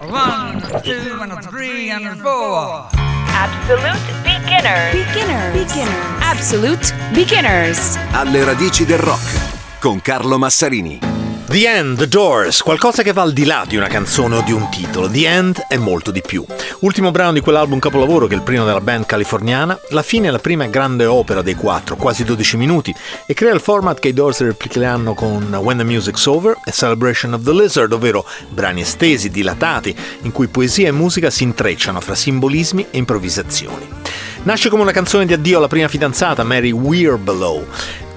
One, two, and three, and four. Absolute beginners. Beginners. Beginners. Absolute beginners. Alle radici del rock con Carlo Massarini. The End, The Doors, qualcosa che va al di là di una canzone o di un titolo. The End è molto di più. Ultimo brano di quell'album capolavoro che è il primo della band californiana, la fine è la prima grande opera dei quattro, quasi 12 minuti, e crea il format che i Doors replicheranno con When the Music's Over e Celebration of the Lizard, ovvero brani estesi, dilatati, in cui poesia e musica si intrecciano fra simbolismi e improvvisazioni. Nasce come una canzone di addio alla prima fidanzata, Mary Weirbelow,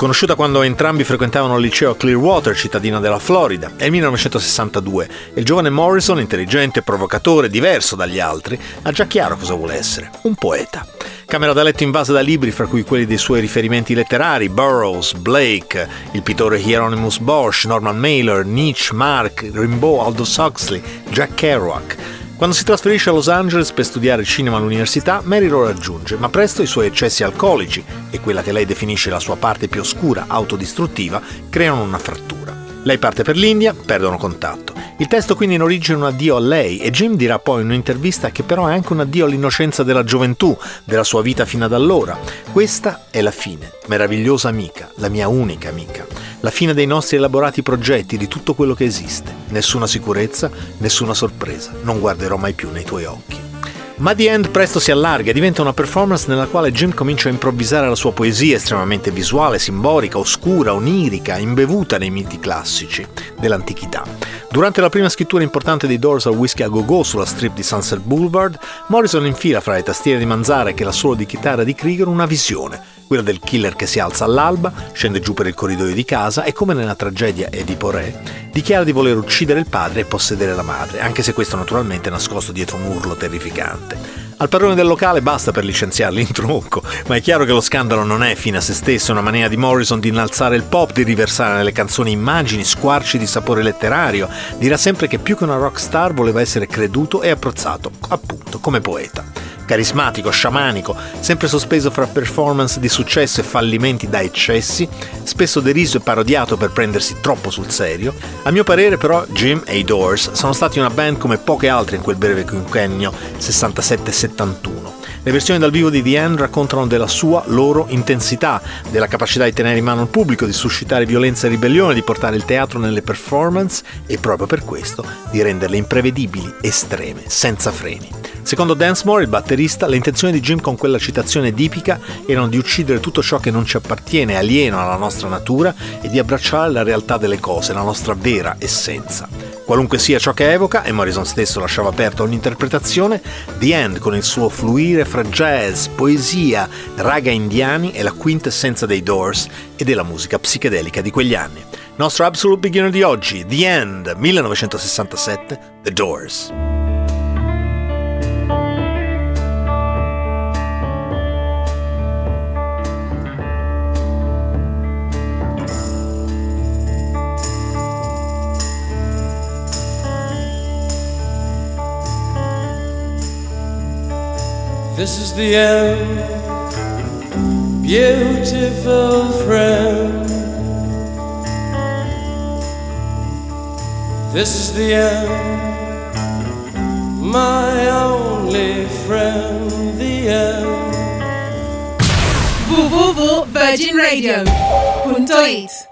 conosciuta quando entrambi frequentavano il liceo Clearwater, cittadina della Florida. È il 1962 e il giovane Morrison, intelligente, provocatore, diverso dagli altri, ha già chiaro cosa vuole essere, un poeta. Camera da letto invasa da libri, fra cui quelli dei suoi riferimenti letterari, Burroughs, Blake, il pittore Hieronymus Bosch, Norman Mailer, Nietzsche, Mark, Rimbaud, Aldous Huxley, Jack Kerouac. Quando si trasferisce a Los Angeles per studiare cinema all'università, Mary lo raggiunge, ma presto i suoi eccessi alcolici e quella che lei definisce la sua parte più oscura, autodistruttiva, creano una frattura. Lei parte per l'India, perdono contatto. Il testo quindi in origine è un addio a lei e Jim dirà poi in un'intervista che però è anche un addio all'innocenza della gioventù, della sua vita fino ad allora. Questa è la fine, meravigliosa amica, la mia unica amica la fine dei nostri elaborati progetti, di tutto quello che esiste. Nessuna sicurezza, nessuna sorpresa. Non guarderò mai più nei tuoi occhi. Ma The End presto si allarga e diventa una performance nella quale Jim comincia a improvvisare la sua poesia estremamente visuale, simbolica, oscura, onirica, imbevuta nei miti classici dell'antichità. Durante la prima scrittura importante dei Doors al Whiskey a Go Go sulla strip di Sunset Boulevard, Morrison infila fra le tastiere di Manzara e la solo di chitarra di Krieger una visione, quella del killer che si alza all'alba, scende giù per il corridoio di casa e come nella tragedia Edipo Re, dichiara di voler uccidere il padre e possedere la madre, anche se questo naturalmente è nascosto dietro un urlo terrificante. Al padrone del locale basta per licenziarli in tronco, ma è chiaro che lo scandalo non è fine a se stesso, è una maniera di Morrison di innalzare il pop, di riversare nelle canzoni immagini, squarci di sapore letterario. Dirà sempre che più che una rockstar voleva essere creduto e apprezzato, appunto, come poeta carismatico, sciamanico, sempre sospeso fra performance di successo e fallimenti da eccessi, spesso deriso e parodiato per prendersi troppo sul serio. A mio parere però Jim e i Doors sono stati una band come poche altre in quel breve quinquennio 67-71. Le versioni dal vivo di The End raccontano della sua loro intensità, della capacità di tenere in mano il pubblico, di suscitare violenza e ribellione, di portare il teatro nelle performance e proprio per questo di renderle imprevedibili, estreme, senza freni. Secondo Densmore, il batterista, le intenzioni di Jim con quella citazione dipica erano di uccidere tutto ciò che non ci appartiene, alieno alla nostra natura, e di abbracciare la realtà delle cose, la nostra vera essenza. Qualunque sia ciò che evoca, e Morrison stesso lasciava aperto ogni interpretazione, The End con il suo fluire fra jazz, poesia, raga indiani è la quintessenza dei Doors e della musica psichedelica di quegli anni. Nostro Absolute Beginner di oggi, The End, 1967, The Doors. This is the end, beautiful friend. This is the end, my only friend, the end. www.virginradio.it